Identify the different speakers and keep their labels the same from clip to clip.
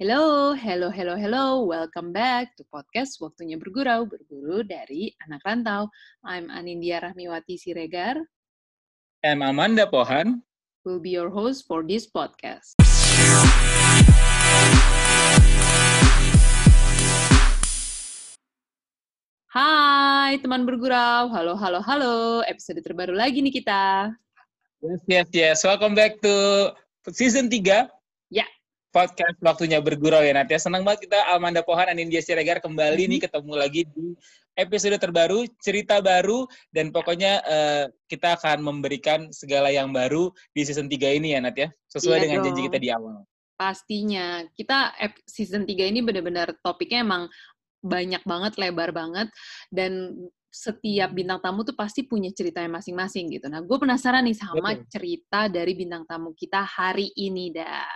Speaker 1: Hello, hello, hello, hello. Welcome back to podcast Waktunya Bergurau, berguru dari anak rantau. I'm Anindya Rahmiwati Siregar.
Speaker 2: I'm Amanda Pohan.
Speaker 1: Will be your host for this podcast. Hai teman bergurau, halo, halo, halo. Episode terbaru lagi nih kita.
Speaker 2: Yes, yes, yes. Welcome back to season 3.
Speaker 1: Ya.
Speaker 2: Podcast waktunya bergurau ya Natia. Senang banget kita Amanda Pohan dan India Siregar kembali
Speaker 1: Mm-hmm.
Speaker 2: nih ketemu lagi di episode terbaru, cerita baru dan pokoknya eh, kita akan memberikan segala yang baru di season 3 ini ya Natia. Sesuai
Speaker 1: Iya
Speaker 2: dengan janji
Speaker 1: dong.
Speaker 2: kita di awal.
Speaker 1: Pastinya. Kita season 3 ini benar-benar topiknya emang banyak banget, lebar banget. Dan setiap bintang tamu tuh pasti punya ceritanya masing-masing gitu. Nah, gue penasaran nih sama
Speaker 2: Betul.
Speaker 1: cerita dari bintang tamu kita hari ini dah.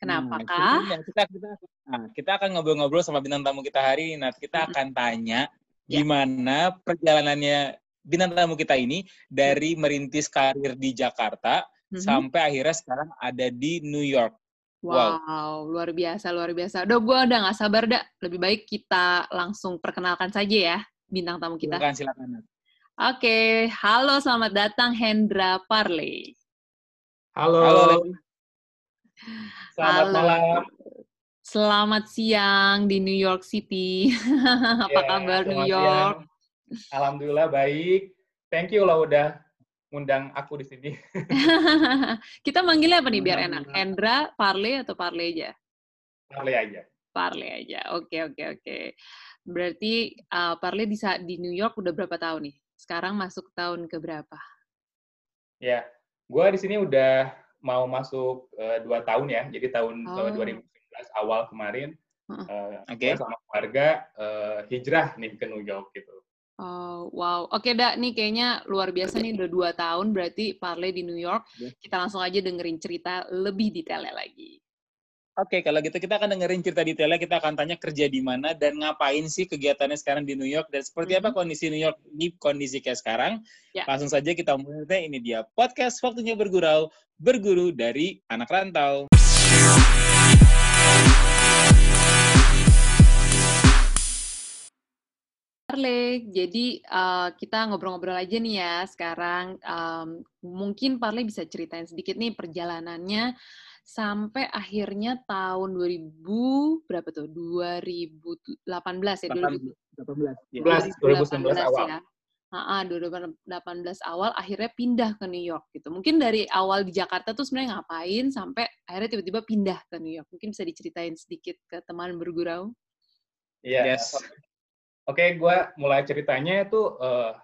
Speaker 1: Kenapa
Speaker 2: Hmm, ceritanya kita kita nah, kita akan ngobrol-ngobrol sama bintang tamu kita hari ini. Nah, kita akan tanya
Speaker 1: Ya.
Speaker 2: gimana perjalanannya bintang tamu kita ini dari merintis karir di Jakarta
Speaker 1: Mhm.
Speaker 2: sampai akhirnya sekarang ada di New York.
Speaker 1: Wow,
Speaker 2: wow.
Speaker 1: luar biasa, luar biasa. Udah, gue udah gak sabar, dah. Lebih baik kita langsung perkenalkan saja ya bintang tamu kita.
Speaker 2: Silakan silakan.
Speaker 1: Oke, halo, selamat datang Hendra Parley.
Speaker 3: Halo.
Speaker 2: Halo.
Speaker 3: Selamat
Speaker 1: Halo.
Speaker 3: malam.
Speaker 1: Selamat siang di New York City. Apa
Speaker 3: Ya,
Speaker 1: kabar New York?
Speaker 3: siang. Alhamdulillah baik. Thank you lo udah ngundang aku di sini.
Speaker 1: Kita manggilnya apa nih biar enak?
Speaker 3: Alhamdulillah.
Speaker 1: Hendra, Parley atau Parley aja?
Speaker 3: Parley aja.
Speaker 1: Parley aja. Oke, oke, oke. Berarti uh, Parley di, di New York udah berapa tahun nih? Sekarang masuk tahun ke berapa?
Speaker 3: Ya, gue di sini udah mau masuk eh, dua tahun ya. Jadi tahun
Speaker 1: Oh.
Speaker 3: eh, 2019 awal kemarin,
Speaker 1: Heeh.
Speaker 3: eh,
Speaker 2: Oke.
Speaker 3: gua sama keluarga eh, hijrah nih ke New York gitu.
Speaker 1: Oh, wow. Oke, Dak. Nih kayaknya luar biasa nih. Udah dua tahun berarti Parley di New York.
Speaker 2: Ya.
Speaker 1: Kita langsung aja dengerin cerita lebih detailnya lagi.
Speaker 2: Oke, kalau gitu kita akan dengerin cerita detailnya, kita akan tanya kerja di mana dan ngapain sih kegiatannya sekarang di New York dan seperti apa
Speaker 1: Mhm.
Speaker 2: kondisi New York di kondisi kayak sekarang.
Speaker 1: Ya.
Speaker 2: Langsung saja kita mulai. Ini dia podcast waktunya bergurau, berguru dari anak rantau.
Speaker 1: Parley, jadi uh, kita ngobrol-ngobrol aja nih ya sekarang. Um, mungkin Parley bisa ceritain sedikit nih perjalanannya sampai akhirnya tahun 2000 berapa tuh? 2018 ya? 2000
Speaker 2: 18.
Speaker 3: 2018 awal.
Speaker 1: ya. Ah, 2018 awal akhirnya pindah ke New York gitu. Mungkin dari awal di Jakarta tuh sebenarnya ngapain sampai akhirnya tiba-tiba pindah ke New York. Mungkin bisa diceritain sedikit ke teman bergurau.
Speaker 3: Iya.
Speaker 2: Yes.
Speaker 3: Oke, gue mulai ceritanya itu uh,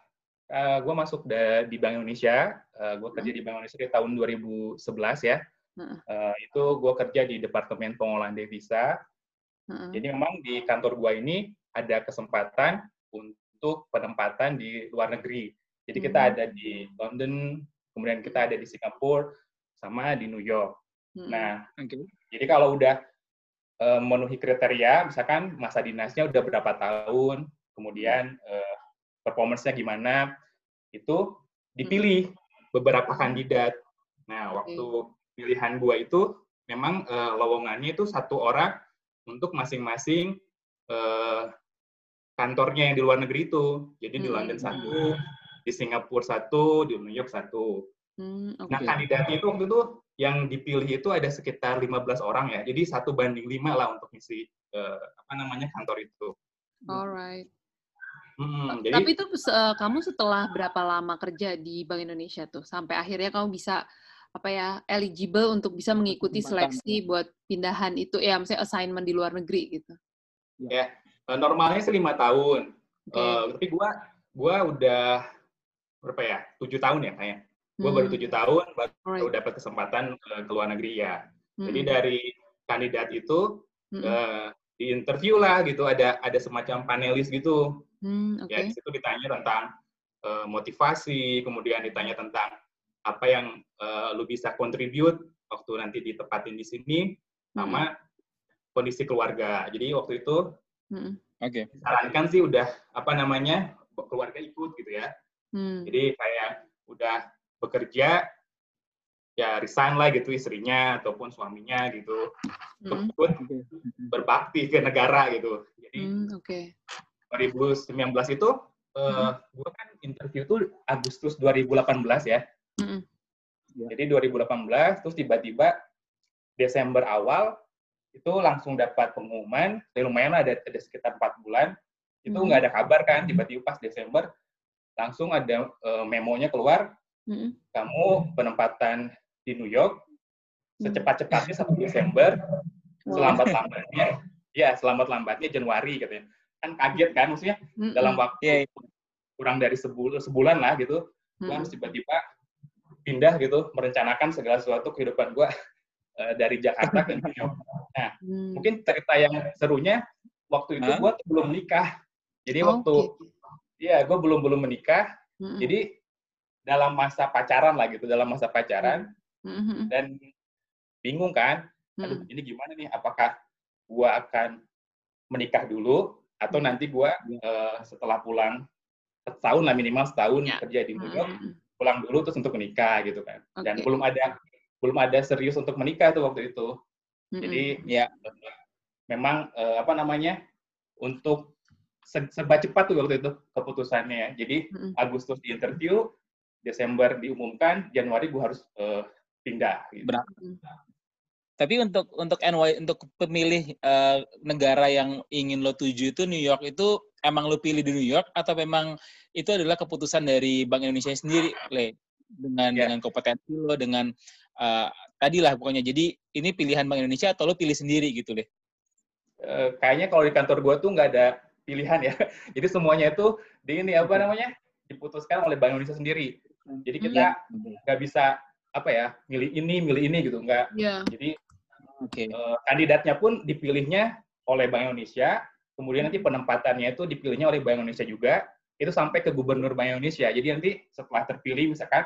Speaker 3: gue masuk da- di Bank Indonesia. gue kerja di Bank Indonesia di tahun 2011 ya.
Speaker 1: Heeh.
Speaker 3: Eh, itu gue kerja di Departemen Pengolahan Devisa.
Speaker 1: Heeh.
Speaker 3: Jadi memang di kantor gue ini ada kesempatan untuk penempatan di luar negeri. Jadi kita
Speaker 1: Mhm.
Speaker 3: ada di London, kemudian kita ada di Singapura, sama di New York.
Speaker 1: Mm-mm.
Speaker 3: Nah,
Speaker 2: Oke.
Speaker 3: jadi kalau udah eh, memenuhi kriteria, misalkan masa dinasnya udah berapa tahun, kemudian eh, performance-nya gimana, itu dipilih beberapa kandidat. Nah, waktu pilihan gua itu memang eh, lowongannya itu satu orang untuk masing-masing eh, kantornya yang di luar negeri itu. Jadi di
Speaker 1: Hmm.
Speaker 3: London satu, di Singapura satu, di New York satu.
Speaker 1: Hmm, oke.
Speaker 3: Nah, kandidatnya itu waktu itu yang dipilih itu ada sekitar 15 orang ya. Jadi satu banding lima lah untuk ngisi eh, apa namanya kantor itu.
Speaker 1: Alright.
Speaker 3: Hmm, jadi
Speaker 1: Tapi itu se- kamu setelah berapa lama kerja di Bank Indonesia tuh sampai akhirnya kamu bisa apa ya eligible untuk bisa mengikuti seleksi buat pindahan itu ya misalnya assignment di luar negeri gitu.
Speaker 3: eh, normalnya sih lima tahun.
Speaker 1: Oke.
Speaker 3: Eh, tapi gua gua udah berapa ya? Tujuh tahun ya kayaknya. Gua baru
Speaker 1: Hmm,
Speaker 3: tujuh tahun baru
Speaker 1: alright.
Speaker 3: dapat kesempatan ke, ke luar negeri ya. Jadi
Speaker 1: Mm-mm.
Speaker 3: dari kandidat itu
Speaker 1: Mm-mm.
Speaker 3: eh, di interview lah gitu ada ada semacam panelis gitu
Speaker 1: Hmm, oke.
Speaker 3: ya di situ ditanya tentang eh, motivasi kemudian ditanya tentang apa yang eh, lu bisa contribute waktu nanti ditepatin di sini sama kondisi keluarga jadi waktu itu
Speaker 1: Mm-mm.
Speaker 2: Oke.
Speaker 3: disarankan sih udah apa namanya keluarga ikut gitu ya
Speaker 1: Hmm.
Speaker 3: jadi kayak udah bekerja ya resign lah gitu istrinya ataupun suaminya gitu
Speaker 1: Hmm.
Speaker 3: ikut berbakti ke negara gitu. Jadi
Speaker 1: Hmm, Oke.
Speaker 3: 2019 itu eh
Speaker 1: Hmm.
Speaker 3: gue kan interview tuh Agustus 2018 ya.
Speaker 1: Mm-mm.
Speaker 3: Jadi 2018 terus tiba-tiba Desember awal itu langsung dapat pengumuman, ya lumayan lah ada, ada sekitar empat bulan, itu
Speaker 1: Hmm.
Speaker 3: nggak ada kabar kan, tiba-tiba pas Desember langsung ada eh, memonya keluar,
Speaker 1: Mm-mm.
Speaker 3: kamu penempatan di New York
Speaker 1: Hmm.
Speaker 3: secepat-cepatnya satu Desember,
Speaker 1: Wow.
Speaker 3: selambat-lambatnya, ya selambat-lambatnya Januari katanya. Kan kaget kan, maksudnya
Speaker 1: Mm-mm.
Speaker 3: dalam waktu
Speaker 2: Iya, iya.
Speaker 3: kurang dari sebulan, sebulan lah gitu, gue
Speaker 1: Mm-mm.
Speaker 3: harus tiba-tiba pindah gitu, merencanakan segala sesuatu kehidupan gue eh, dari Jakarta ke New York.
Speaker 1: Hmm.
Speaker 3: Mungkin cerita yang serunya waktu itu
Speaker 2: Hah?
Speaker 3: gue belum menikah. Jadi
Speaker 1: Oh,
Speaker 3: waktu, iya gue belum belum menikah.
Speaker 1: Mm-mm.
Speaker 3: Jadi dalam masa pacaran lah gitu, dalam masa pacaran
Speaker 1: Mm-mm.
Speaker 3: dan bingung kan, aduh
Speaker 1: Mm-mm.
Speaker 3: ini gimana nih? Apakah gue akan menikah dulu atau nanti gue eh, setelah pulang setahun lah minimal setahun
Speaker 1: Ya.
Speaker 3: kerja di New York
Speaker 1: Mm-mm.
Speaker 3: Pulang dulu terus untuk menikah gitu kan. Dan
Speaker 1: Oke.
Speaker 3: belum ada belum ada serius untuk menikah tuh waktu itu.
Speaker 1: Mm-mm.
Speaker 3: Jadi
Speaker 2: Ya.
Speaker 3: memang eh, apa namanya untuk se- serba cepat tuh waktu itu keputusannya ya. Jadi
Speaker 1: Mm-mm.
Speaker 3: Agustus di interview, Desember diumumkan, Januari gue harus eh, pindah. Gitu.
Speaker 2: Berangkat. Tapi untuk untuk NY untuk pemilih eh, negara yang ingin lo tuju itu New York itu emang lo pilih di New York atau memang itu adalah keputusan dari Bank Indonesia sendiri, Le? Dengan
Speaker 3: Ya.
Speaker 2: dengan kompetensi lo dengan eh, tadi lah pokoknya. Jadi ini pilihan Bank Indonesia atau lo pilih sendiri gitu, Le?
Speaker 3: Eh, kayaknya kalau di kantor gue tuh nggak ada pilihan ya. Jadi semuanya itu di ini apa namanya diputuskan oleh Bank Indonesia sendiri. Jadi kita nggak bisa apa ya milih ini milih ini gitu nggak.
Speaker 1: Ya.
Speaker 3: Jadi
Speaker 2: Oke.
Speaker 3: eh, kandidatnya pun dipilihnya oleh Bank Indonesia, kemudian nanti penempatannya itu dipilihnya oleh Bank Indonesia juga, itu sampai ke Gubernur Bank Indonesia. Jadi nanti setelah terpilih misalkan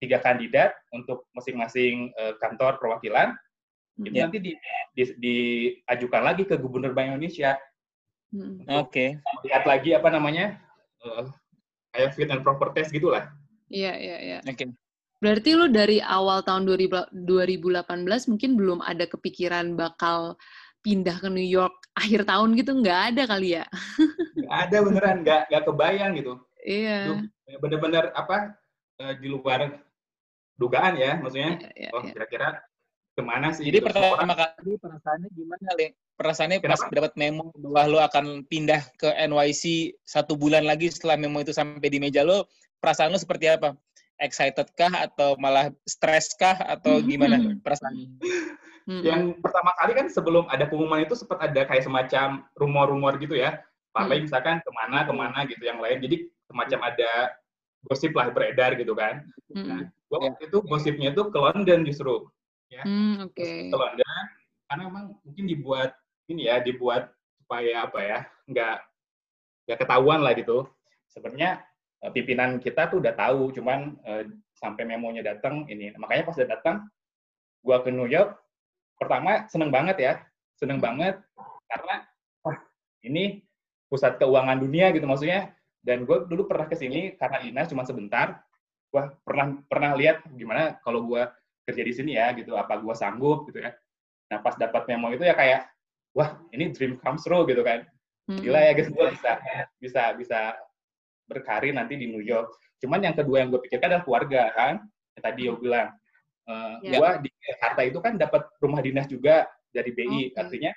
Speaker 3: tiga kandidat untuk masing-masing eh, kantor perwakilan, itu
Speaker 2: Ya.
Speaker 3: nanti di, di- diajukan lagi ke Gubernur Bank Indonesia.
Speaker 1: Mm-mm.
Speaker 2: Oke.
Speaker 3: Lihat lagi apa namanya, eh, kayak fit and proper test gitulah.
Speaker 1: Iya, iya, iya.
Speaker 2: Oke.
Speaker 1: Berarti lu dari awal tahun 2000 2018 mungkin belum ada kepikiran bakal pindah ke New York akhir tahun gitu nggak ada kali ya?
Speaker 3: Nggak ada beneran, nggak nggak kebayang gitu.
Speaker 1: Iya.
Speaker 3: Bener-bener apa eh, di luar dugaan ya, maksudnya.
Speaker 1: Iya, iya,
Speaker 3: oh
Speaker 1: iya.
Speaker 3: kira-kira ke mana sih?
Speaker 2: Jadi
Speaker 3: gitu.
Speaker 2: pertama kali perasaannya gimana, Le? Perasaannya pas
Speaker 3: Kenapa?
Speaker 2: dapat memo bahwa lo akan pindah ke NYC satu bulan lagi setelah memo itu sampai di meja lo, perasaan lo seperti apa? Excited kah atau malah stres kah atau gimana perasaannya?
Speaker 1: Mm-mm.
Speaker 3: yang pertama kali kan sebelum ada pengumuman itu sempat ada kayak semacam rumor-rumor gitu ya. Parley misalkan ke mana ke mana gitu yang lain. Jadi semacam ada gosip lah beredar gitu kan.
Speaker 1: Mm-mm.
Speaker 3: Gua waktu itu gosipnya itu ke London justru.
Speaker 1: Hmm, oke.
Speaker 3: Ke London karena memang mungkin dibuat ini ya dibuat supaya apa ya nggak nggak ketahuan lah gitu. Sebenarnya pimpinan kita tuh udah tahu, cuman eh, sampai memonya datang ini. Makanya pas udah datang, gua ke New York, pertama seneng banget ya, seneng banget karena wah ini pusat keuangan dunia gitu maksudnya. Dan gue dulu pernah ke sini karena dinas cuma sebentar. Gua pernah pernah lihat gimana kalau gua kerja di sini ya gitu, apa gua sanggup gitu ya. Nah pas dapat memo itu ya kayak, wah ini dream comes true gitu kan
Speaker 1: Mm-mm.
Speaker 3: gila ya gitu gue bisa bisa bisa berkarir nanti di New York. Cuman yang kedua yang gue pikirkan adalah keluarga kan. Yang tadi Yo bilang, eh
Speaker 1: Ya.
Speaker 3: gue di Jakarta itu kan dapat rumah dinas juga dari BI.
Speaker 1: Oke.
Speaker 3: Artinya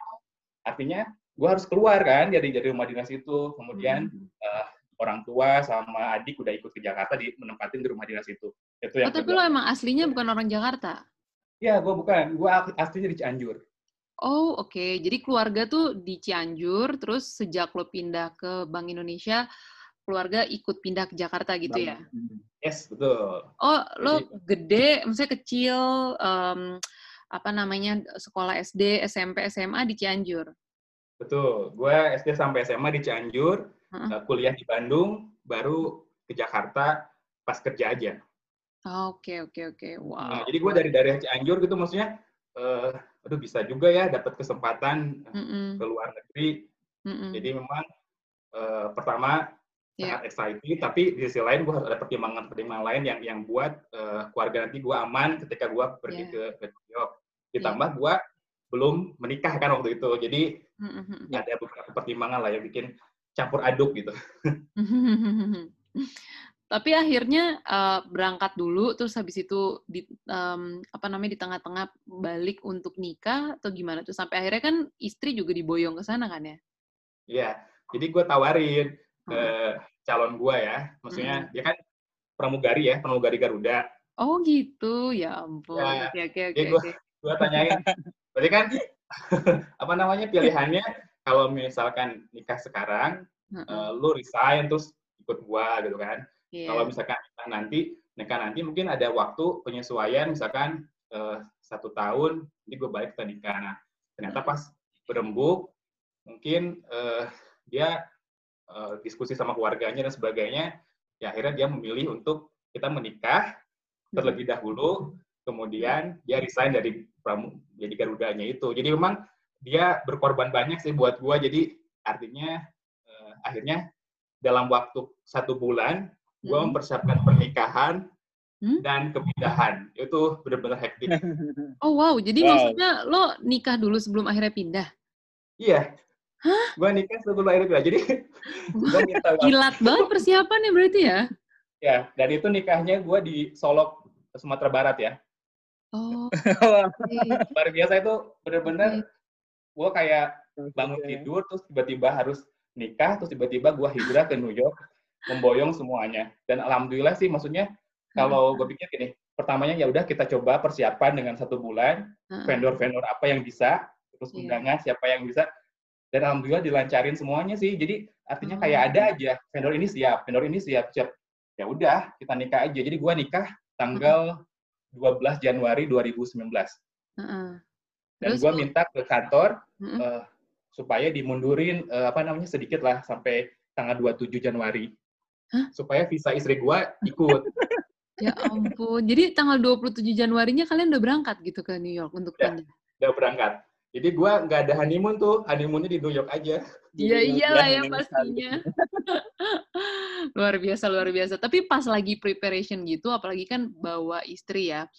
Speaker 3: artinya gue harus keluar kan dari dari rumah dinas itu. Kemudian
Speaker 1: Mm-mm.
Speaker 3: eh, orang tua sama adik udah ikut ke Jakarta di menempatin di rumah dinas itu. Itu
Speaker 1: Oh,
Speaker 3: yang
Speaker 1: tapi
Speaker 3: kedua.
Speaker 1: lo emang aslinya bukan orang Jakarta?
Speaker 3: Ya, gue bukan. Gue aslinya di Cianjur.
Speaker 1: Oh, oke. Jadi keluarga tuh di Cianjur, terus sejak lo pindah ke Bank Indonesia, keluarga ikut pindah ke Jakarta gitu ya?
Speaker 3: Yes, betul.
Speaker 1: Oh, lo gede, maksudnya kecil, em, apa namanya, sekolah SD, SMP, SMA di Cianjur?
Speaker 3: Betul. Gue SD sampai SMA di Cianjur,
Speaker 1: Heeh.
Speaker 3: eh, kuliah di Bandung, baru ke Jakarta pas kerja aja.
Speaker 1: Oh, Oke, oke, oke. Wow.
Speaker 3: Nah, jadi gue dari daerah Cianjur gitu maksudnya, eh, aduh bisa juga ya dapat kesempatan
Speaker 1: Mm-mm,
Speaker 3: ke luar negeri.
Speaker 1: mm-mm.
Speaker 3: Jadi memang eh, pertama sangat excited tapi di sisi lain gue harus ada pertimbangan pertimbangan lain yang yang buat uh, keluarga nanti gue aman ketika gue pergi yeah. ke, ke New York ditambah yeah. gue belum menikah kan waktu itu jadi mm-hmm. ada beberapa pertimbangan lah yang bikin campur aduk gitu
Speaker 1: tapi akhirnya uh, berangkat dulu terus habis itu di um, apa namanya di tengah-tengah balik untuk nikah atau gimana tuh sampai akhirnya kan istri juga diboyong ke sana kan ya
Speaker 3: iya jadi gue tawarin ke hmm. calon gue ya maksudnya hmm. dia kan pramugari ya pramugari Garuda
Speaker 1: oh gitu ya ampun ya, oke oke oke
Speaker 3: gue tanyain berarti kan apa namanya pilihannya kalau misalkan nikah sekarang -uh. Uh, lu resign terus ikut gua gitu kan Yeah. Kalau misalkan nikah nanti, nikah nanti mungkin ada waktu penyesuaian, misalkan uh, satu tahun, ini gue balik ke nikah. Nah, ternyata pas berembuk, mungkin uh, dia uh, diskusi sama keluarganya dan sebagainya, ya akhirnya dia memilih untuk kita menikah terlebih dahulu, kemudian dia resign dari pramu, jadi garudanya itu. Jadi memang dia berkorban banyak sih buat gue, jadi artinya uh, akhirnya dalam waktu satu bulan gue hmm. mempersiapkan pernikahan hmm? dan kepindahan itu benar-benar hektik.
Speaker 1: Oh wow, jadi wow. maksudnya lo nikah dulu sebelum akhirnya pindah?
Speaker 3: Iya. Hah? Gue nikah sebelum akhirnya pindah. Jadi
Speaker 1: gue minta Kilat banget persiapannya berarti ya?
Speaker 3: Ya, dan itu nikahnya gue di Solok, Sumatera Barat ya.
Speaker 1: Oh.
Speaker 3: Luar biasa itu benar-benar gue kayak bangun tidur terus tiba-tiba harus nikah terus tiba-tiba gue hijrah ke New York memboyong semuanya. Dan alhamdulillah sih, maksudnya kalau gue pikir gini, pertamanya ya udah kita coba persiapan dengan satu bulan, vendor-vendor apa yang bisa, terus iya. undangan yeah. siapa yang bisa, dan alhamdulillah dilancarin semuanya sih. Jadi artinya kayak ada oh. aja vendor ini siap, vendor ini siap, siap. Ya udah kita nikah aja. Jadi gue nikah tanggal 12 Januari 2019. Uh-uh. Dan gue minta ke kantor uh-uh. uh, supaya dimundurin uh, apa namanya sedikit lah sampai tanggal 27 Januari. Hah? supaya visa istri gue ikut.
Speaker 1: ya ampun. Jadi tanggal 27 Januarinya kalian udah berangkat gitu ke New York untuk
Speaker 3: ya? Udah berangkat. Jadi gue nggak ada honeymoon tuh, honeymoonnya di New York aja.
Speaker 1: Iya iyalah ya pastinya. luar biasa luar biasa. Tapi pas lagi preparation gitu, apalagi kan bawa istri ya.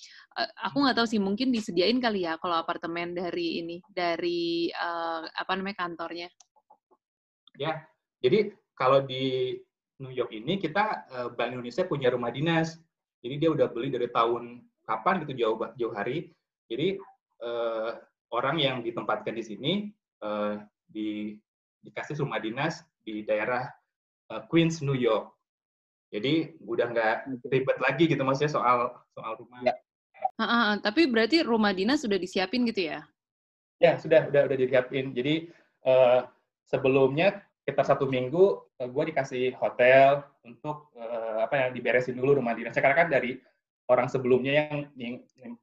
Speaker 1: Aku nggak tahu sih, mungkin disediain kali ya kalau apartemen dari ini, dari uh, apa namanya kantornya.
Speaker 3: Ya, jadi kalau di New York ini kita uh, Bank Indonesia punya rumah dinas. Jadi dia udah beli dari tahun kapan gitu jauh jauh hari. Jadi uh, orang yang ditempatkan di sini uh, di dikasih rumah dinas di daerah uh, Queens, New York. Jadi udah nggak ribet lagi gitu maksudnya soal soal rumah. Ya.
Speaker 1: Ha, ha, tapi berarti rumah dinas sudah disiapin gitu ya?
Speaker 3: Ya sudah udah udah disiapin. Jadi uh, sebelumnya kita satu minggu uh, gue dikasih hotel untuk uh, apa yang diberesin dulu rumah dinas. Karena kan dari orang sebelumnya yang, yang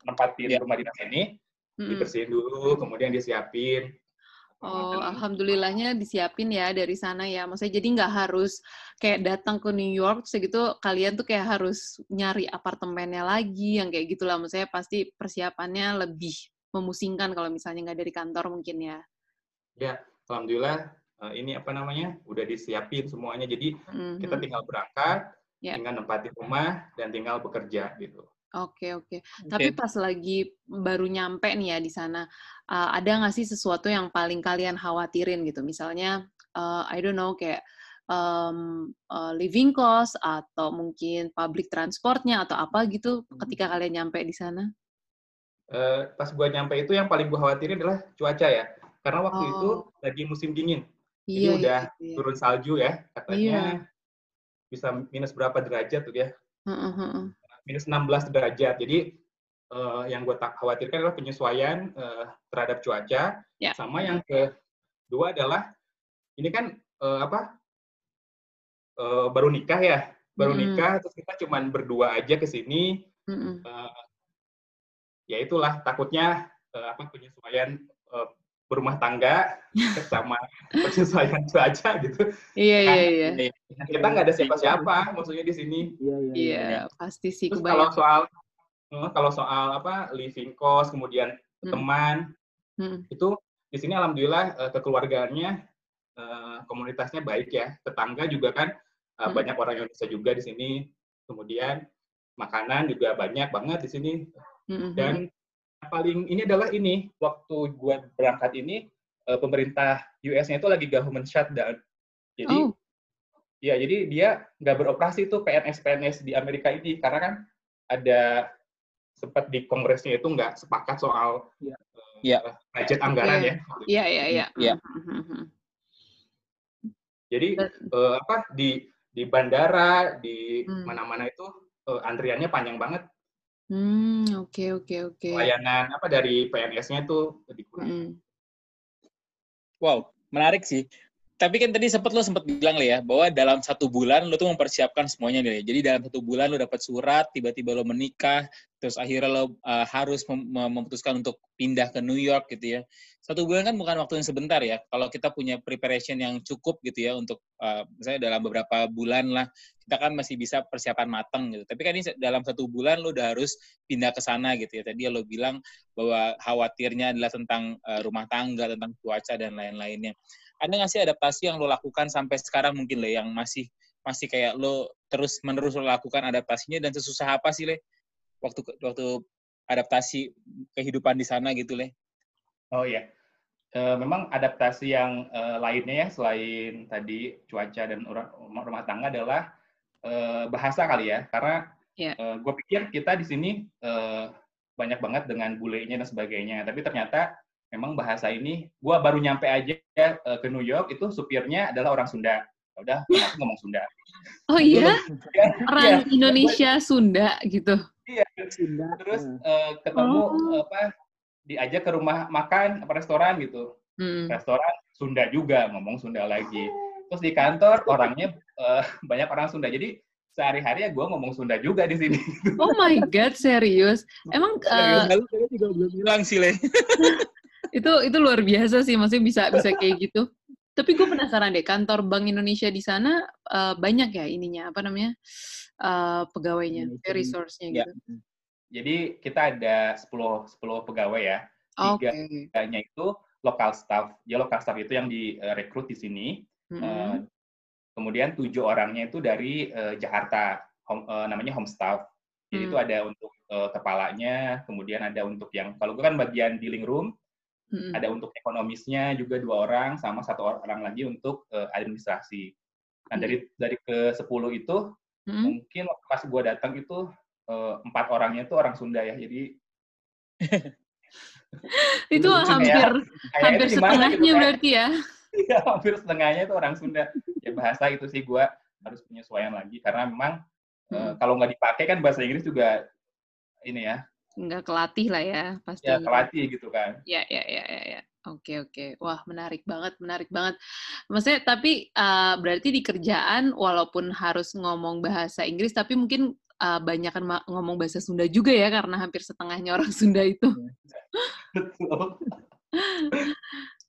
Speaker 3: nempatin yeah. rumah dinas ini hmm. dibersihin dulu, kemudian disiapin.
Speaker 1: Oh, alhamdulillahnya disiapin ya dari sana ya. Maksudnya jadi nggak harus kayak datang ke New York segitu kalian tuh kayak harus nyari apartemennya lagi yang kayak gitulah. Maksudnya pasti persiapannya lebih memusingkan kalau misalnya nggak dari kantor mungkin ya.
Speaker 3: Ya, alhamdulillah uh, ini apa namanya udah disiapin semuanya jadi mm-hmm. kita tinggal berangkat yeah. tinggal nempatin rumah dan tinggal bekerja gitu
Speaker 1: Oke okay, oke. Okay. Okay. Tapi pas lagi baru nyampe nih ya di sana, uh, ada nggak sih sesuatu yang paling kalian khawatirin gitu? Misalnya, uh, I don't know kayak um, uh, living cost atau mungkin public transportnya atau apa gitu hmm. ketika kalian nyampe di sana?
Speaker 3: Uh, pas gua nyampe itu yang paling gua khawatirin adalah cuaca ya, karena waktu oh. itu lagi musim dingin. Jadi iya, udah iya, iya. turun salju ya, katanya iya. bisa minus berapa derajat tuh ya? Uh, uh, Minus 16 derajat. Jadi uh, yang gue tak khawatirkan adalah penyesuaian uh, terhadap cuaca. Yeah. Sama yang kedua adalah ini kan uh, apa? Uh, baru nikah ya, baru mm. nikah terus kita cuma berdua aja ke sini. Mm uh, ya itulah takutnya uh, apa penyesuaian uh, berumah tangga sama penyesuaian cuaca gitu.
Speaker 1: Iya iya kan iya.
Speaker 3: Kita nggak ada siapa-siapa maksudnya di sini.
Speaker 1: Iya iya. Iya, iya. pasti sih.
Speaker 3: Terus kalau soal eh, kalau soal apa living cost kemudian hmm. teman hmm. itu di sini alhamdulillah eh, kekeluargaannya eh, komunitasnya baik ya. Tetangga juga kan hmm. Banyak orang Indonesia juga di sini. Kemudian makanan juga banyak banget di sini. Hmm. Dan paling ini adalah ini waktu gue berangkat ini uh, pemerintah US-nya itu lagi government shutdown. Jadi oh. ya jadi dia nggak beroperasi tuh PNS PNS di Amerika ini karena kan ada sempat di kongresnya itu nggak sepakat soal ya. Uh, budget anggaran
Speaker 1: ya. Iya iya iya.
Speaker 3: iya. Jadi uh, apa di di bandara di hmm. mana-mana itu uh, antriannya panjang banget.
Speaker 1: Hmm, oke okay, oke okay, oke. Okay.
Speaker 3: Layanan apa dari PNS-nya itu dikurang. Hmm.
Speaker 2: Wow, menarik sih. Tapi kan tadi sempat lo sempat bilang lah ya bahwa dalam satu bulan lo tuh mempersiapkan semuanya nih. Jadi dalam satu bulan lo dapat surat, tiba-tiba lo menikah, terus akhirnya lo uh, harus mem memutuskan untuk pindah ke New York gitu ya. Satu bulan kan bukan waktu yang sebentar ya. Kalau kita punya preparation yang cukup gitu ya untuk uh, misalnya dalam beberapa bulan lah, kita kan masih bisa persiapan matang gitu. Tapi kan ini dalam satu bulan lo udah harus pindah ke sana gitu ya. Tadi lo bilang bahwa khawatirnya adalah tentang uh, rumah tangga, tentang cuaca dan lain-lainnya ada nggak sih adaptasi yang lo lakukan sampai sekarang mungkin le yang masih masih kayak lo terus menerus lo lakukan adaptasinya dan sesusah apa sih le waktu waktu adaptasi kehidupan di sana gitu le?
Speaker 3: Oh iya, e, memang adaptasi yang e, lainnya ya selain tadi cuaca dan rumah, rumah tangga adalah e, bahasa kali ya karena yeah. e, gue pikir kita di sini e, banyak banget dengan bulenya dan sebagainya tapi ternyata memang bahasa ini gue baru nyampe aja uh, ke New York itu supirnya adalah orang Sunda ya udah aku ngomong Sunda
Speaker 1: oh iya orang ya, Indonesia Sunda gitu
Speaker 3: iya Sunda terus uh, ketemu oh. apa diajak ke rumah makan apa restoran gitu hmm. restoran Sunda juga ngomong Sunda lagi terus di kantor orangnya uh, banyak orang Sunda jadi sehari-hari ya gue ngomong Sunda juga di sini.
Speaker 1: Oh my god, serius? Emang uh,
Speaker 2: lalu juga belum bilang sih, Le.
Speaker 1: Itu itu luar biasa sih maksudnya bisa bisa kayak gitu tapi gue penasaran deh kantor Bank Indonesia di sana uh, banyak ya ininya apa namanya uh, pegawainya resource-nya ya. gitu
Speaker 3: jadi kita ada 10 10 pegawai ya tiga okay. itu lokal staff ya lokal staff itu yang direkrut di sini mm -hmm. uh, kemudian tujuh orangnya itu dari uh, Jakarta home, uh, namanya home staff jadi mm. itu ada untuk uh, kepalanya kemudian ada untuk yang kalau gue kan bagian dealing room Hmm. Ada untuk ekonomisnya juga dua orang, sama satu orang lagi untuk uh, administrasi. Nah dari dari ke sepuluh itu hmm. mungkin pas gue datang itu uh, empat orangnya itu orang Sunda ya, jadi
Speaker 1: itu hampir kayak, hampir setengahnya gitu, berarti ya?
Speaker 3: Iya hampir setengahnya itu orang Sunda. Ya bahasa itu sih gue harus penyesuaian lagi karena memang hmm. uh, kalau nggak dipakai kan bahasa Inggris juga ini ya
Speaker 1: nggak kelatih lah ya pasti.
Speaker 3: Ya kelatih gitu kan.
Speaker 1: Ya ya ya ya. ya. Oke oke, wah menarik banget, menarik banget. Maksudnya tapi uh, berarti di kerjaan walaupun harus ngomong bahasa Inggris, tapi mungkin uh, banyak kan ngomong bahasa Sunda juga ya karena hampir setengahnya orang Sunda itu.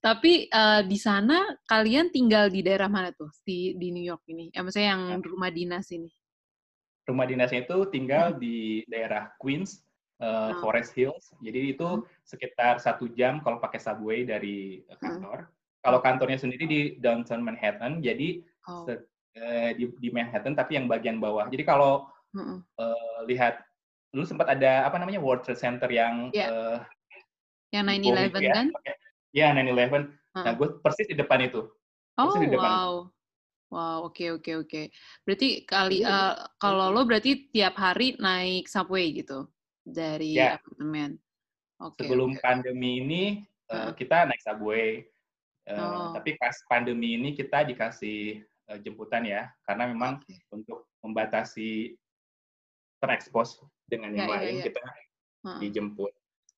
Speaker 1: tapi uh, di sana kalian tinggal di daerah mana tuh di di New York ini? Ya maksudnya yang nah. rumah dinas ini?
Speaker 3: Rumah dinasnya itu tinggal hmm. di daerah Queens, uh, Forest Hills. Jadi itu hmm. sekitar satu jam kalau pakai subway dari kantor. Hmm. Kalau kantornya sendiri di downtown Manhattan, jadi oh. se, uh, di, di Manhattan tapi yang bagian bawah. Jadi kalau hmm. uh, lihat, dulu sempat ada apa namanya World Trade Center yang
Speaker 1: yeah. uh, yang 9/11 ya, kan?
Speaker 3: Ya, 9/11. Hmm. Nah, gue persis di depan itu.
Speaker 1: Oh, di depan wow. Itu. Wow, oke okay, oke okay, oke. Okay. Berarti kali uh, kalau lo berarti tiap hari naik subway gitu? Dari ya. apartemen.
Speaker 3: Okay, Sebelum okay. pandemi ini uh, kita naik subway, uh, oh. tapi pas pandemi ini kita dikasih uh, jemputan ya, karena memang okay. untuk membatasi terekspos dengan yang ya, ya lain ya, kita uh. dijemput.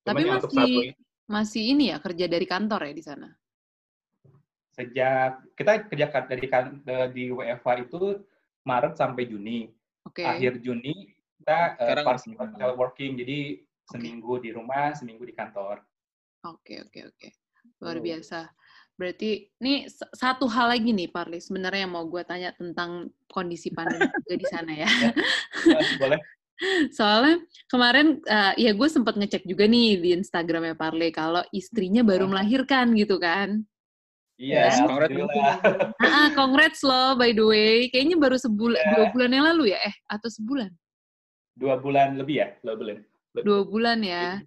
Speaker 1: Cuman tapi masih subway, masih ini ya kerja dari kantor ya di sana?
Speaker 3: Sejak kita kerja dari di WFH itu Maret sampai Juni. Okay. Akhir Juni kita uh, partial teleworking, jadi okay. seminggu di rumah, seminggu di kantor.
Speaker 1: Oke, okay, oke, okay, oke. Okay. Luar biasa. Berarti ini satu hal lagi nih, Parli. Sebenarnya yang mau gue tanya tentang kondisi pandemi juga di sana ya.
Speaker 3: ya boleh.
Speaker 1: Soalnya kemarin uh, ya gue sempat ngecek juga nih di Instagramnya Parle kalau istrinya baru melahirkan gitu kan.
Speaker 3: Iya,
Speaker 1: Ya.
Speaker 3: alhamdulillah.
Speaker 1: Ah, congrats loh by the way. Kayaknya baru sebulan,
Speaker 3: Ya.
Speaker 1: dua bulan yang lalu ya? Eh, atau sebulan?
Speaker 3: Dua bulan lebih ya, dua bulan.
Speaker 1: Dua bulan ya.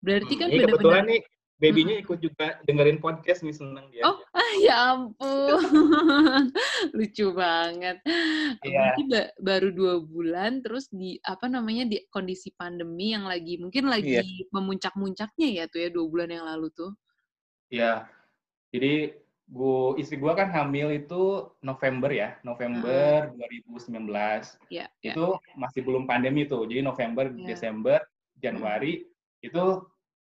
Speaker 1: Berarti kan
Speaker 3: Hmm, ini kebetulan
Speaker 1: benar-benar.
Speaker 3: nih babynya ikut juga dengerin podcast nih seneng dia.
Speaker 1: Oh, ah, ya ampun. Lucu banget.
Speaker 3: Iya.
Speaker 1: Berarti ba- baru dua bulan, terus di apa namanya di kondisi pandemi yang lagi mungkin lagi
Speaker 2: Iya.
Speaker 1: memuncak-muncaknya ya tuh ya dua bulan yang lalu tuh.
Speaker 3: Iya. Jadi gua istri gua kan hamil itu November ya, November 2019.
Speaker 1: Ya, ya.
Speaker 3: Itu masih belum pandemi tuh. Jadi November,
Speaker 1: Iya.
Speaker 3: Desember, Januari itu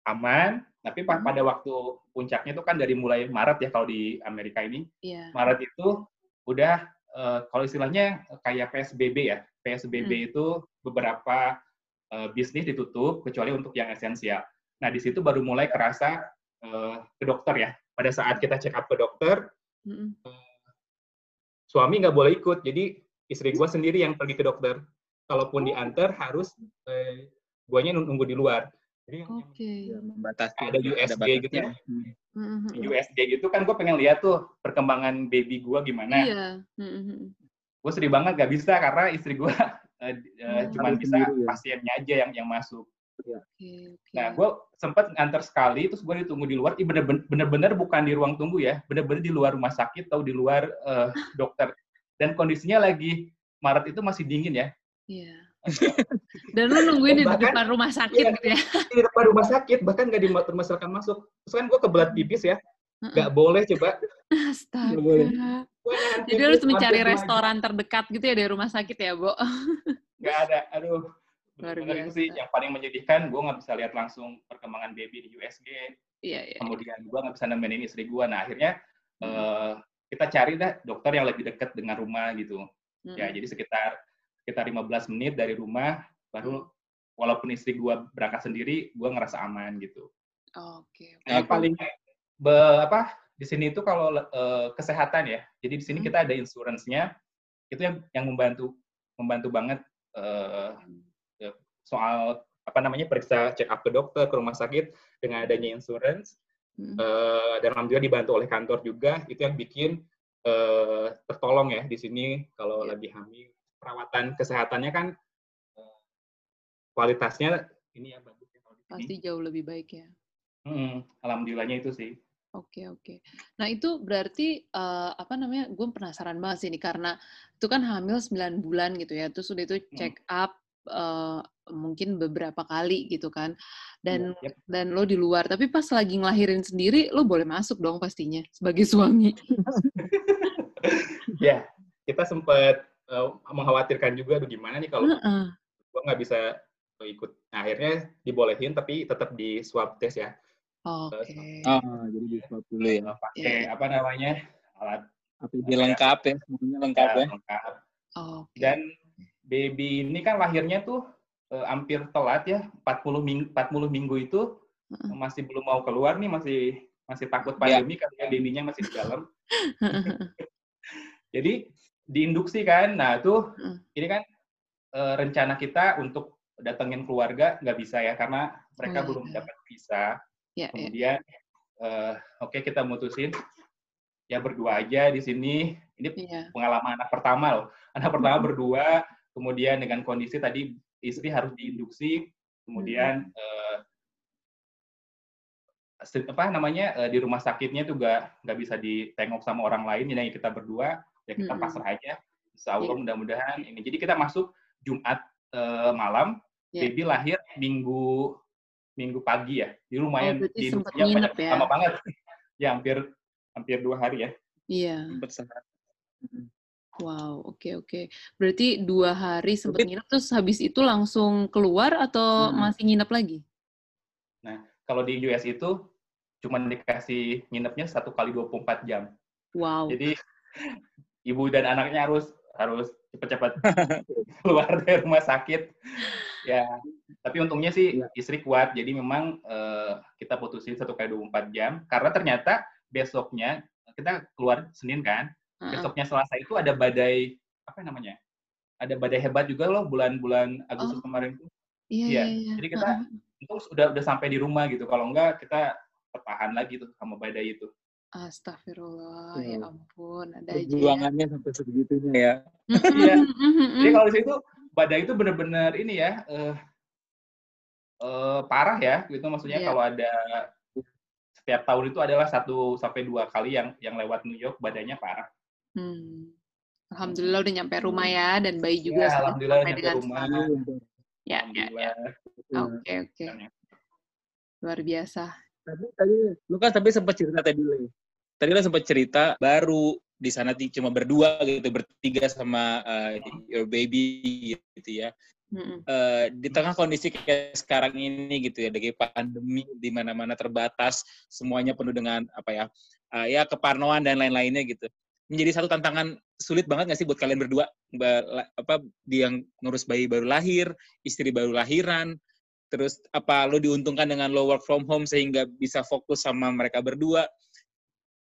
Speaker 3: aman, tapi
Speaker 1: Hmm.
Speaker 3: pada waktu puncaknya itu kan dari mulai Maret ya kalau di Amerika ini.
Speaker 1: Iya.
Speaker 3: Maret itu udah eh, kalau istilahnya kayak PSBB ya. PSBB itu beberapa eh, bisnis ditutup kecuali untuk yang esensial. Nah, di situ baru mulai kerasa eh, ke dokter ya. Pada saat kita check up ke dokter,
Speaker 1: Mm-mm.
Speaker 3: suami nggak boleh ikut. Jadi istri gua sendiri yang pergi ke dokter. Kalaupun diantar harus eh, guanya nunggu di luar. Jadi yang-
Speaker 1: Oke.
Speaker 2: Ya, membatasi.
Speaker 3: Ada USG gitu ya.
Speaker 2: Hmm.
Speaker 3: Yang USG gitu kan gue pengen lihat tuh perkembangan baby gua gimana.
Speaker 1: Iya. Mm-mm.
Speaker 3: gue sedih banget gak bisa karena istri gue uh,
Speaker 1: Hmm.
Speaker 3: cuma
Speaker 2: Harus
Speaker 3: bisa
Speaker 2: sendiri ya?
Speaker 3: pasiennya aja yang yang masuk.
Speaker 1: Oke, oke.
Speaker 3: Nah, gue sempet nganter sekali, terus gue ditunggu di luar. Bener-bener, bukan di ruang tunggu ya, bener-bener di luar rumah sakit atau di luar eh, dokter. Dan kondisinya lagi Maret itu masih dingin ya.
Speaker 1: Iya. Dan lu nungguin di
Speaker 3: Bahkan-
Speaker 1: depan rumah sakit
Speaker 3: Iya.
Speaker 1: gitu ya?
Speaker 3: Di depan rumah sakit, bahkan nggak dimasalkan masuk. Terus kan gue kebelat pipis ya, nggak boleh coba.
Speaker 1: Astaga.
Speaker 2: Nggak boleh.
Speaker 1: Jadi harus mencari restoran terdekat gitu ya dari rumah sakit ya, Bo?
Speaker 3: Nggak ada, aduh.
Speaker 1: Luar
Speaker 3: Bener-bener itu
Speaker 1: biasa.
Speaker 3: sih yang paling menyedihkan, gue nggak bisa lihat langsung perkembangan baby di USG.
Speaker 1: Iya, iya.
Speaker 3: kemudian gue nggak bisa nemenin istri gue nah akhirnya
Speaker 1: Hmm.
Speaker 3: eh, kita cari dah dokter yang lebih dekat dengan rumah gitu
Speaker 1: Mm-mm.
Speaker 3: ya jadi sekitar sekitar 15 menit dari rumah baru walaupun istri gue berangkat sendiri gue ngerasa aman gitu
Speaker 1: Oke.
Speaker 3: yang
Speaker 2: Oke.
Speaker 3: paling be- apa di sini itu kalau eh, kesehatan ya jadi di sini
Speaker 1: Hmm.
Speaker 3: kita ada insurance-nya itu yang yang membantu membantu banget eh, soal apa namanya periksa check up ke dokter ke rumah sakit dengan adanya insurance
Speaker 1: Mm-mm.
Speaker 3: Eh, dan alhamdulillah dibantu oleh kantor juga itu yang bikin eh, tertolong ya di sini kalau
Speaker 1: Iya.
Speaker 3: lagi hamil perawatan kesehatannya kan eh, kualitasnya ini ya bagus ya kalau di sini.
Speaker 1: Pasti jauh lebih baik ya.
Speaker 3: Mm, alhamdulillahnya itu sih.
Speaker 1: Oke oke. Nah itu berarti eh, apa namanya? Gue penasaran banget sih ini karena itu kan hamil 9 bulan gitu ya. Terus udah itu
Speaker 3: Hmm.
Speaker 1: check up eh, mungkin beberapa kali gitu kan. Dan
Speaker 3: Yep.
Speaker 1: dan lo di luar. Tapi pas lagi ngelahirin sendiri, lo boleh masuk dong pastinya sebagai suami.
Speaker 3: Ya, kita sempat eh, mengkhawatirkan juga, aduh gimana nih kalau
Speaker 1: Heeh.
Speaker 3: gua nggak bisa ikut. Nah, akhirnya dibolehin tapi tetap di swab test ya.
Speaker 1: Oke.
Speaker 2: Oh, jadi di swab dulu ya.
Speaker 3: Pakai
Speaker 1: Iya.
Speaker 3: apa namanya alat
Speaker 2: APD lengkap ya, semuanya lengkap
Speaker 3: ya,
Speaker 2: ya.
Speaker 3: lengkap.
Speaker 1: Oke.
Speaker 3: Dan baby ini kan lahirnya tuh eh, hampir telat ya, 40 minggu, 40 minggu itu
Speaker 1: Heeh.
Speaker 3: masih belum mau keluar nih, masih masih takut
Speaker 2: Ya.
Speaker 3: pandemi karena babynya masih di dalam. Jadi diinduksi kan, nah tuh
Speaker 1: Heeh.
Speaker 3: ini kan eh, rencana kita untuk datengin keluarga nggak bisa ya karena mereka
Speaker 1: Oh,
Speaker 3: belum
Speaker 1: iya.
Speaker 3: dapat visa.
Speaker 1: Ya, ya.
Speaker 3: Kemudian eh, oke kita mutusin ya berdua aja di sini. Ini
Speaker 1: Iya.
Speaker 3: pengalaman anak pertama loh. Anak pertama berdua, kemudian dengan kondisi tadi istri harus diinduksi, kemudian eh, se- apa namanya eh, di rumah sakitnya juga nggak bisa ditengok sama orang lain, jadi kita berdua ya kita
Speaker 1: Mm-mm.
Speaker 3: pasrah aja. Insya Allah
Speaker 1: Iya.
Speaker 3: mudah-mudahan ini. Jadi kita masuk Jumat eh, malam,
Speaker 1: Iya.
Speaker 3: baby lahir Minggu Minggu pagi ya. Di lumayan
Speaker 1: Oh,
Speaker 3: di banyak-
Speaker 1: ya?
Speaker 3: lama banget. ya hampir hampir dua hari ya.
Speaker 1: Iya.
Speaker 2: Bersehat.
Speaker 1: Wow, oke oke. Berarti dua hari sempat nginep, terus habis itu langsung keluar atau
Speaker 2: Hmm.
Speaker 1: masih nginep lagi?
Speaker 3: Kalau di US itu cuma dikasih nginepnya satu kali 24 jam.
Speaker 1: Wow.
Speaker 3: Jadi ibu dan anaknya harus harus cepat-cepat keluar dari rumah sakit. Ya, tapi untungnya sih
Speaker 2: Iya.
Speaker 3: istri kuat. Jadi memang eh, kita putusin satu kali 24 jam karena ternyata besoknya kita keluar Senin kan.
Speaker 1: Heeh.
Speaker 3: Besoknya Selasa itu ada badai apa namanya? Ada badai hebat juga loh bulan-bulan Agustus
Speaker 1: Oh.
Speaker 3: kemarin tuh.
Speaker 1: Iya,
Speaker 3: Iya,
Speaker 1: iya, iya.
Speaker 3: jadi kita-
Speaker 1: Heeh.
Speaker 3: Itu udah udah sampai di rumah gitu. Kalau enggak kita tertahan lagi tuh sama badai itu.
Speaker 1: Astagfirullah, ya ampun, ada aja ya.
Speaker 2: Perjuangannya sampai segitunya ya.
Speaker 3: Iya. Jadi kalau di situ badai itu benar-benar ini ya eh eh, parah ya gitu maksudnya
Speaker 1: Iya.
Speaker 3: kalau ada setiap tahun itu adalah satu sampai dua kali yang yang lewat New York badainya parah.
Speaker 1: Hmm. Alhamdulillah udah nyampe rumah ya, dan bayi juga
Speaker 3: Ya, alhamdulillah
Speaker 1: sampai
Speaker 3: nyampe
Speaker 1: dengan
Speaker 3: rumah.
Speaker 1: selamat. Ya, ya, ya. Oke, oke. Luar biasa.
Speaker 2: Tapi tadi lu kan tapi sempat cerita tadi lu. Tadi lu sempat cerita baru di sana cuma berdua gitu, bertiga sama uh, your baby gitu ya. Eh, di tengah kondisi kayak sekarang ini gitu ya, dari pandemi di mana-mana terbatas, semuanya penuh dengan apa ya, eh, ya keparnoan dan lain-lainnya gitu. Menjadi satu tantangan sulit banget nggak sih buat kalian berdua, apa di yang ngurus bayi baru lahir, istri baru lahiran, terus apa lo diuntungkan dengan lo work from home sehingga bisa fokus sama mereka berdua.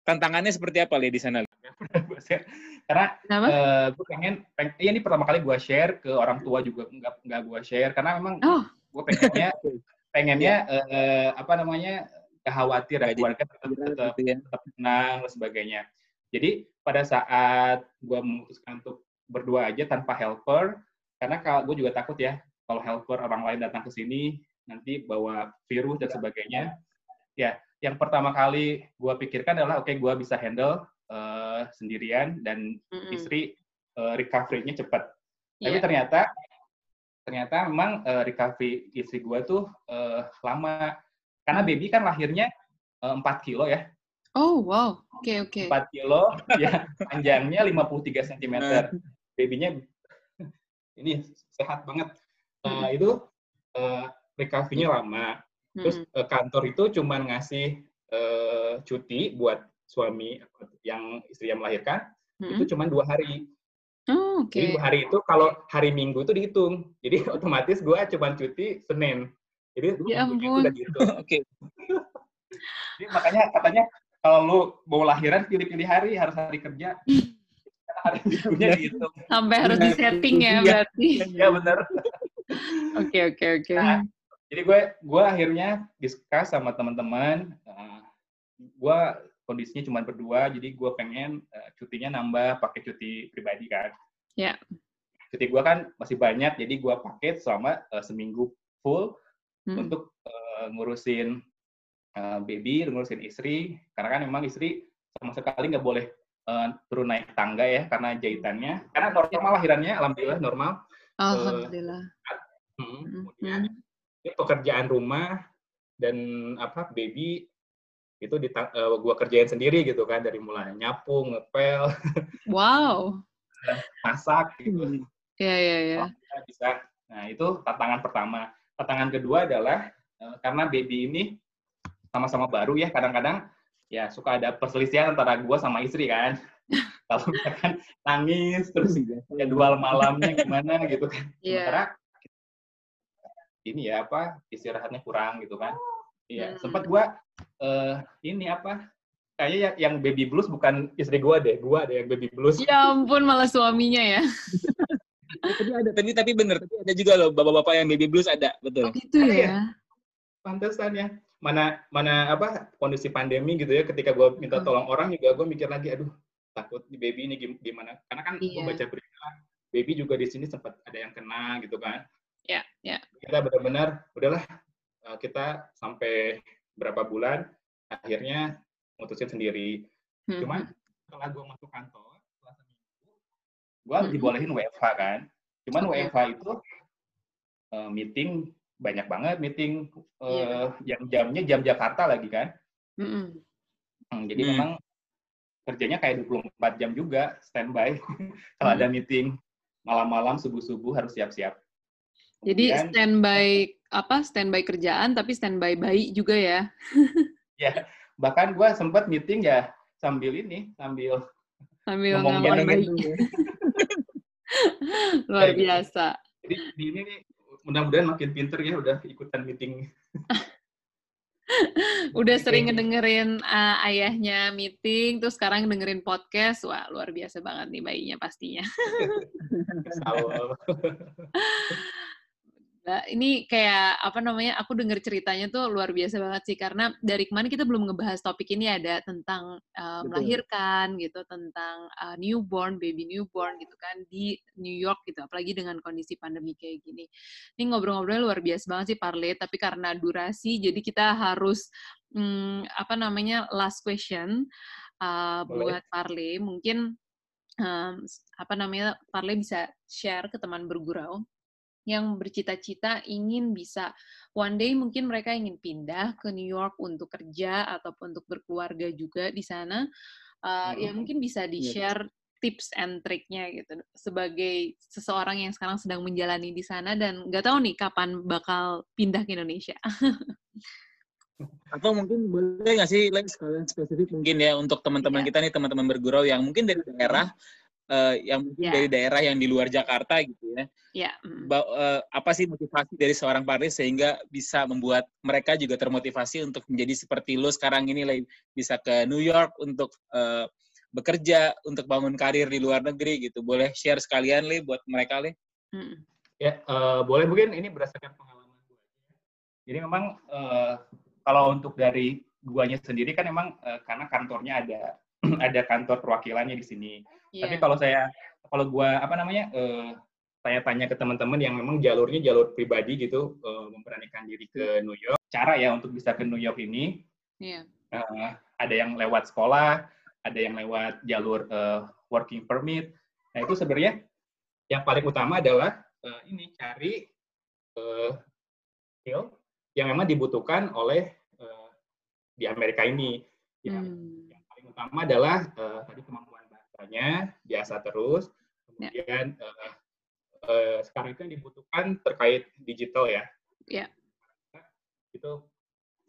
Speaker 2: Tantangannya seperti apa li di sana?
Speaker 3: Karena
Speaker 1: Kenapa?
Speaker 3: eh gue pengen, peng, iya ini pertama kali gue share ke orang tua juga nggak nggak gue share karena memang
Speaker 1: Oh,
Speaker 3: gue pengennya pengennya eh, apa namanya khawatir ya keluarga tetap, tetap
Speaker 2: Gitu ya.
Speaker 3: tetap tenang dan sebagainya. Jadi pada saat gue memutuskan untuk berdua aja tanpa helper, karena kalau gue juga takut ya kalau helper orang lain datang ke sini nanti bawa virus dan sebagainya. Ya, yang pertama kali gue pikirkan adalah oke gue bisa handle eh, sendirian dan
Speaker 1: mm-mm.
Speaker 3: istri eh, recovery-nya cepat. Tapi
Speaker 1: Iya.
Speaker 3: ternyata ternyata memang eh, recovery istri gue tuh eh, lama karena
Speaker 1: Hmm.
Speaker 3: baby kan lahirnya eh, 4 kilo ya
Speaker 1: Oh, wow. Oke, oke.
Speaker 3: 4 kilo ya panjangnya 53 cm babynya ini sehat banget Nah,
Speaker 1: Mm-mm.
Speaker 3: itu eh, recovery-nya lama terus
Speaker 1: Mm-mm.
Speaker 3: eh, kantor itu cuman ngasih eh, cuti buat suami yang istri yang melahirkan
Speaker 1: Mm-mm.
Speaker 3: itu cuman dua hari
Speaker 1: Oh, oke.
Speaker 3: Jadi dua hari itu kalau hari Minggu itu dihitung. Jadi otomatis gue cuma cuti Senin. Jadi
Speaker 1: Ya ampun.
Speaker 3: udah dihitung.
Speaker 2: Oke.
Speaker 3: Jadi makanya katanya kalau lu mau lahiran pilih-pilih hari harus hari kerja. Hari Minggunya dihitung.
Speaker 1: Sampai harus
Speaker 2: Iya.
Speaker 1: di-setting ya
Speaker 3: Iya.
Speaker 1: berarti.
Speaker 3: Iya benar.
Speaker 1: Oke, oke, oke.
Speaker 3: Nah, jadi gue gue akhirnya discuss sama teman-teman. Uh, gue kondisinya cuma berdua, jadi gue pengen uh, cutinya nambah pakai cuti pribadi kan.
Speaker 1: Ya.
Speaker 3: Cuti gue kan masih banyak, jadi gue pakai selama uh, seminggu full
Speaker 1: Mm.
Speaker 3: untuk uh, ngurusin uh, baby, ngurusin istri, karena kan memang istri sama sekali nggak boleh uh, turun naik tangga ya karena jahitannya. Karena normal lahirannya, alhamdulillah normal.
Speaker 1: Alhamdulillah.
Speaker 3: Hmm,
Speaker 1: Mm,
Speaker 3: kemudian
Speaker 1: mm.
Speaker 3: ini pekerjaan rumah dan apa baby itu ditang, uh, gua kerjain sendiri gitu kan dari mulai nyapu, ngepel,
Speaker 1: Wow.
Speaker 3: masak gitu.
Speaker 2: Hmm.
Speaker 1: Ya, ya, ya.
Speaker 3: Alhamdulillah bisa. Nah, itu tantangan pertama. Tantangan kedua adalah eh, karena baby ini sama-sama baru ya, kadang-kadang ya suka ada perselisihan antara gua sama istri kan. Kalau misalkan nangis terus jadwal malamnya gimana gitu kan.
Speaker 1: Iya.
Speaker 3: Sementara ini ya apa istirahatnya kurang gitu kan. Iya,
Speaker 1: Hmm.
Speaker 3: sempat gua eh, ini apa kayaknya yang, yang baby blues bukan istri gua deh, gua ada yang baby blues.
Speaker 1: Ya ampun, malah suaminya ya.
Speaker 2: Tapi ada, tapi tapi bener, tapi ada juga loh bapak-bapak yang baby blues ada, betul.
Speaker 1: Oh, gitu
Speaker 3: Iya.
Speaker 1: ya.
Speaker 3: pantesan ya mana mana apa kondisi pandemi gitu ya ketika gue minta
Speaker 1: Hmm.
Speaker 3: tolong orang juga gue mikir lagi aduh takut di baby ini gim- gimana karena kan gue
Speaker 1: Iya.
Speaker 3: baca berita baby juga di sini sempat ada yang kena gitu kan
Speaker 1: Ya, ya.
Speaker 3: kita benar-benar udahlah eh, kita sampai berapa bulan akhirnya mutusin sendiri
Speaker 1: Hmm,
Speaker 3: cuman
Speaker 1: hmm.
Speaker 3: setelah gue masuk kantor setelah seminggu gue
Speaker 1: Mhm.
Speaker 3: dibolehin WFH kan cuman
Speaker 1: Oke.
Speaker 3: WFH itu eh, meeting banyak banget meeting
Speaker 1: Iya.
Speaker 3: eh, yang jamnya jam Jakarta lagi kan
Speaker 1: Mm-mm.
Speaker 3: Hmm, jadi
Speaker 2: Hmm.
Speaker 3: memang kerjanya kayak 24 jam juga standby kalau ada meeting malam-malam subuh-subuh harus siap-siap
Speaker 1: Jadi
Speaker 3: Kemudian,
Speaker 1: standby apa? Standby kerjaan tapi standby bayi juga ya.
Speaker 3: ya bahkan gue sempat meeting ya sambil ini sambil
Speaker 1: Sambil
Speaker 3: Ngomong
Speaker 1: ngawal
Speaker 3: gitu.
Speaker 1: bayi. Luar
Speaker 3: gitu.
Speaker 1: biasa.
Speaker 3: jadi di ini nih mudah-mudahan makin pinter ya udah ikutan meeting
Speaker 1: Udah sering ngedengerin uh, ayahnya meeting, terus sekarang dengerin podcast. Wah, luar biasa banget nih bayinya pastinya. Nah, ini kayak apa namanya? Aku dengar ceritanya tuh luar biasa banget sih karena dari kemarin kita belum ngebahas topik ini ada tentang uh, melahirkan gitu, tentang uh, newborn, baby newborn gitu kan di New York gitu, apalagi dengan kondisi pandemi kayak gini. Ini ngobrol-ngobrolnya luar biasa banget sih Parle, tapi karena durasi jadi kita harus um, apa namanya? last question uh, buat Parle. Mungkin um, apa namanya? Parle bisa share ke teman bergurau yang bercita-cita ingin bisa one day mungkin mereka ingin pindah ke New York untuk kerja ataupun untuk berkeluarga juga di sana uh, ya mungkin bisa di share tips and triknya gitu sebagai seseorang yang sekarang sedang menjalani di sana dan nggak tahu nih kapan bakal pindah ke Indonesia.
Speaker 2: Atau mungkin boleh nggak sih sekalian spesifik mungkin ya untuk teman-teman yeah. kita nih teman-teman bergurau yang mungkin dari daerah uh, yang mungkin yeah. dari daerah yang di luar Jakarta gitu ya.
Speaker 1: Yeah. Mm.
Speaker 2: uh, apa sih motivasi dari seorang Paris sehingga bisa membuat mereka juga termotivasi untuk menjadi seperti lo sekarang ini bisa ke New York untuk uh, bekerja untuk bangun karir di luar negeri gitu. Boleh share sekalian le buat mereka le?
Speaker 3: Mm. Ya, uh, boleh mungkin ini berdasarkan pengalaman gue. Jadi memang uh, kalau untuk dari guanya sendiri kan memang uh, karena kantornya ada ada kantor perwakilannya di sini. Yeah. Tapi kalau saya kalau gua apa namanya uh, saya tanya ke teman-teman yang memang jalurnya jalur pribadi gitu uh, memberanikan diri ke New York. Cara ya untuk bisa ke New York ini yeah. Iya. uh, ada yang lewat sekolah, ada yang lewat jalur uh, working permit. Nah itu sebenarnya yang paling utama adalah uh, ini cari uh, skill yang memang dibutuhkan oleh uh, di Amerika ini. Yang, hmm. Utama adalah uh, tadi kemampuan bahasanya biasa terus. Ya. Kemudian yeah. uh, uh, sekarang itu yang dibutuhkan terkait digital ya.
Speaker 1: Yeah.
Speaker 3: Itu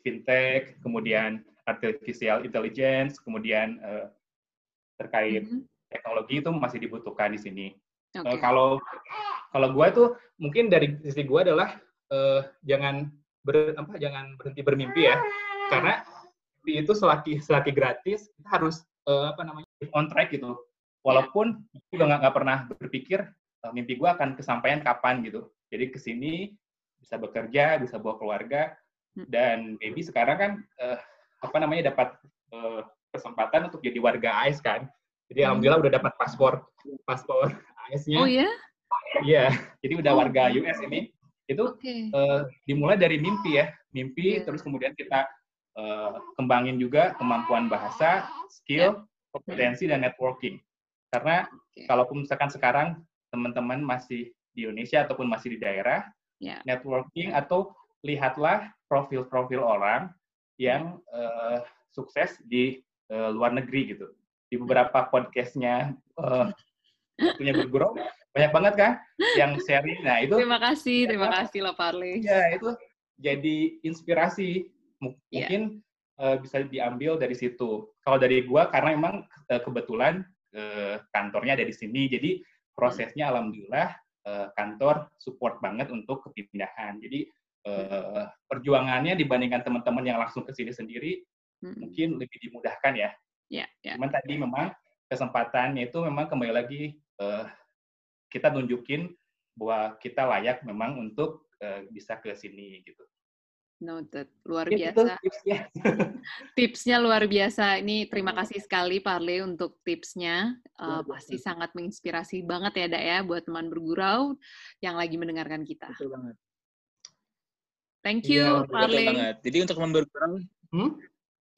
Speaker 3: fintech, kemudian artificial intelligence, kemudian uh, terkait mm -hmm. teknologi itu masih dibutuhkan di sini. Okay. Uh, kalau kalau gue tuh mungkin dari sisi gue adalah uh, jangan ber, apa jangan berhenti bermimpi ya, karena itu selagi selagi gratis kita harus uh, apa namanya on track gitu. Walaupun gue nggak pernah berpikir uh, mimpi gue akan kesampaian kapan gitu. Jadi ke sini bisa bekerja, bisa bawa keluarga, hmm. dan baby sekarang kan uh, apa namanya dapat uh, kesempatan untuk jadi warga AS kan. Jadi hmm. alhamdulillah udah dapat paspor paspor AS-nya.
Speaker 1: Oh ya?
Speaker 3: Iya, jadi udah oh. warga US ini. Itu okay. uh, dimulai dari mimpi ya, mimpi yeah. terus kemudian kita uh, kembangin juga kemampuan bahasa, skill, yeah. kompetensi dan networking. Karena okay. kalaupun misalkan sekarang teman-teman masih di Indonesia ataupun masih di daerah, yeah. networking atau lihatlah profil-profil orang yang uh, sukses di uh, luar negeri gitu. Di beberapa podcastnya uh, punya bergurau banyak banget kan yang sharing. Nah itu.
Speaker 1: Terima kasih, terima kasih loh Parli.
Speaker 3: Ya itu jadi inspirasi Iya. Mungkin yeah. uh, bisa diambil dari situ. Kalau dari gua karena emang uh, kebetulan uh, kantornya ada di sini, jadi prosesnya hmm. alhamdulillah uh, kantor support banget untuk kepindahan. Jadi uh, perjuangannya dibandingkan teman-teman yang langsung ke sini sendiri hmm. mungkin lebih dimudahkan ya.
Speaker 1: Yeah, yeah.
Speaker 3: Cuman tadi memang kesempatannya itu memang kembali lagi uh, kita tunjukin bahwa kita layak memang untuk uh, bisa ke sini gitu.
Speaker 1: Noted. Luar ya, biasa. tipsnya. tipsnya luar biasa. Ini terima iya. kasih sekali Parle untuk tipsnya. Uh, pasti sangat menginspirasi banget ya, Dak ya, buat teman bergurau yang lagi mendengarkan kita.
Speaker 2: Betul banget.
Speaker 1: Thank you, ya, Parle.
Speaker 2: banget. Jadi untuk teman bergurau, hmm?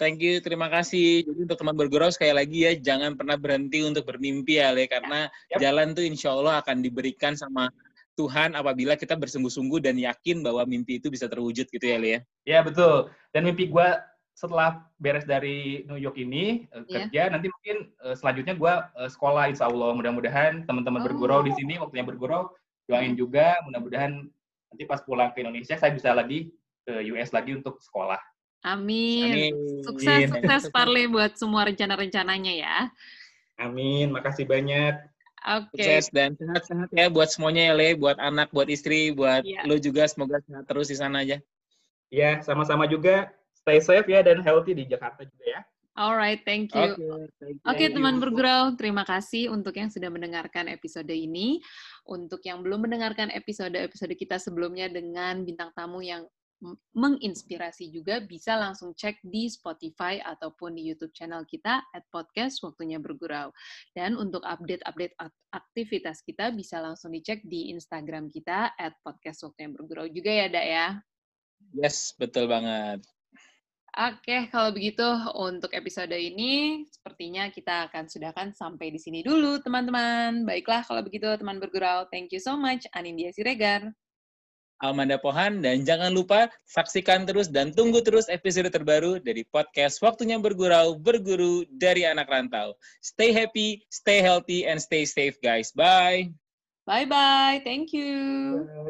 Speaker 2: thank you, terima kasih. Jadi untuk teman bergurau sekali lagi ya, jangan pernah berhenti untuk bermimpi ya, Le, karena yep. jalan tuh insya Allah akan diberikan sama Tuhan apabila kita bersungguh-sungguh dan yakin bahwa mimpi itu bisa terwujud gitu ya, Lia?
Speaker 3: Ya, betul. Dan mimpi gue setelah beres dari New York ini uh, kerja, nanti mungkin uh, selanjutnya gue uh, sekolah, insya Allah. Mudah-mudahan teman-teman oh. bergurau di sini, waktunya bergurau, doain juga. Mudah-mudahan nanti pas pulang ke Indonesia, saya bisa lagi ke US lagi untuk sekolah.
Speaker 1: Amin. Amin. Sukses, sukses Parle buat semua rencana-rencananya ya.
Speaker 3: Amin. Makasih banyak.
Speaker 1: Oke. Okay.
Speaker 2: Sukses dan sehat-sehat ya buat semuanya ya, Le, buat anak, buat istri, buat yeah. lo juga semoga sehat terus di sana aja.
Speaker 3: Iya, sama-sama juga. Stay safe ya dan healthy di Jakarta juga ya.
Speaker 1: Alright, thank you. Oke, okay, okay, teman bergurau, terima kasih untuk yang sudah mendengarkan episode ini. Untuk yang belum mendengarkan episode-episode kita sebelumnya dengan bintang tamu yang menginspirasi juga, bisa langsung cek di Spotify ataupun di YouTube channel kita at podcast Waktunya Bergurau. Dan untuk update-update aktivitas kita bisa langsung dicek di Instagram kita at podcast Waktunya Bergurau juga ya, Dak ya?
Speaker 2: Yes, betul banget.
Speaker 1: Oke, kalau begitu untuk episode ini sepertinya kita akan sudahkan sampai di sini dulu, teman-teman. Baiklah, kalau begitu teman bergurau, thank you so much, Anindya Siregar.
Speaker 2: Amanda Pohan, dan jangan lupa saksikan terus dan tunggu terus episode terbaru dari podcast Waktunya Bergurau, Berguru dari Anak Rantau. Stay happy, stay healthy, and stay safe, guys. Bye!
Speaker 1: Bye-bye. Thank you. Bye.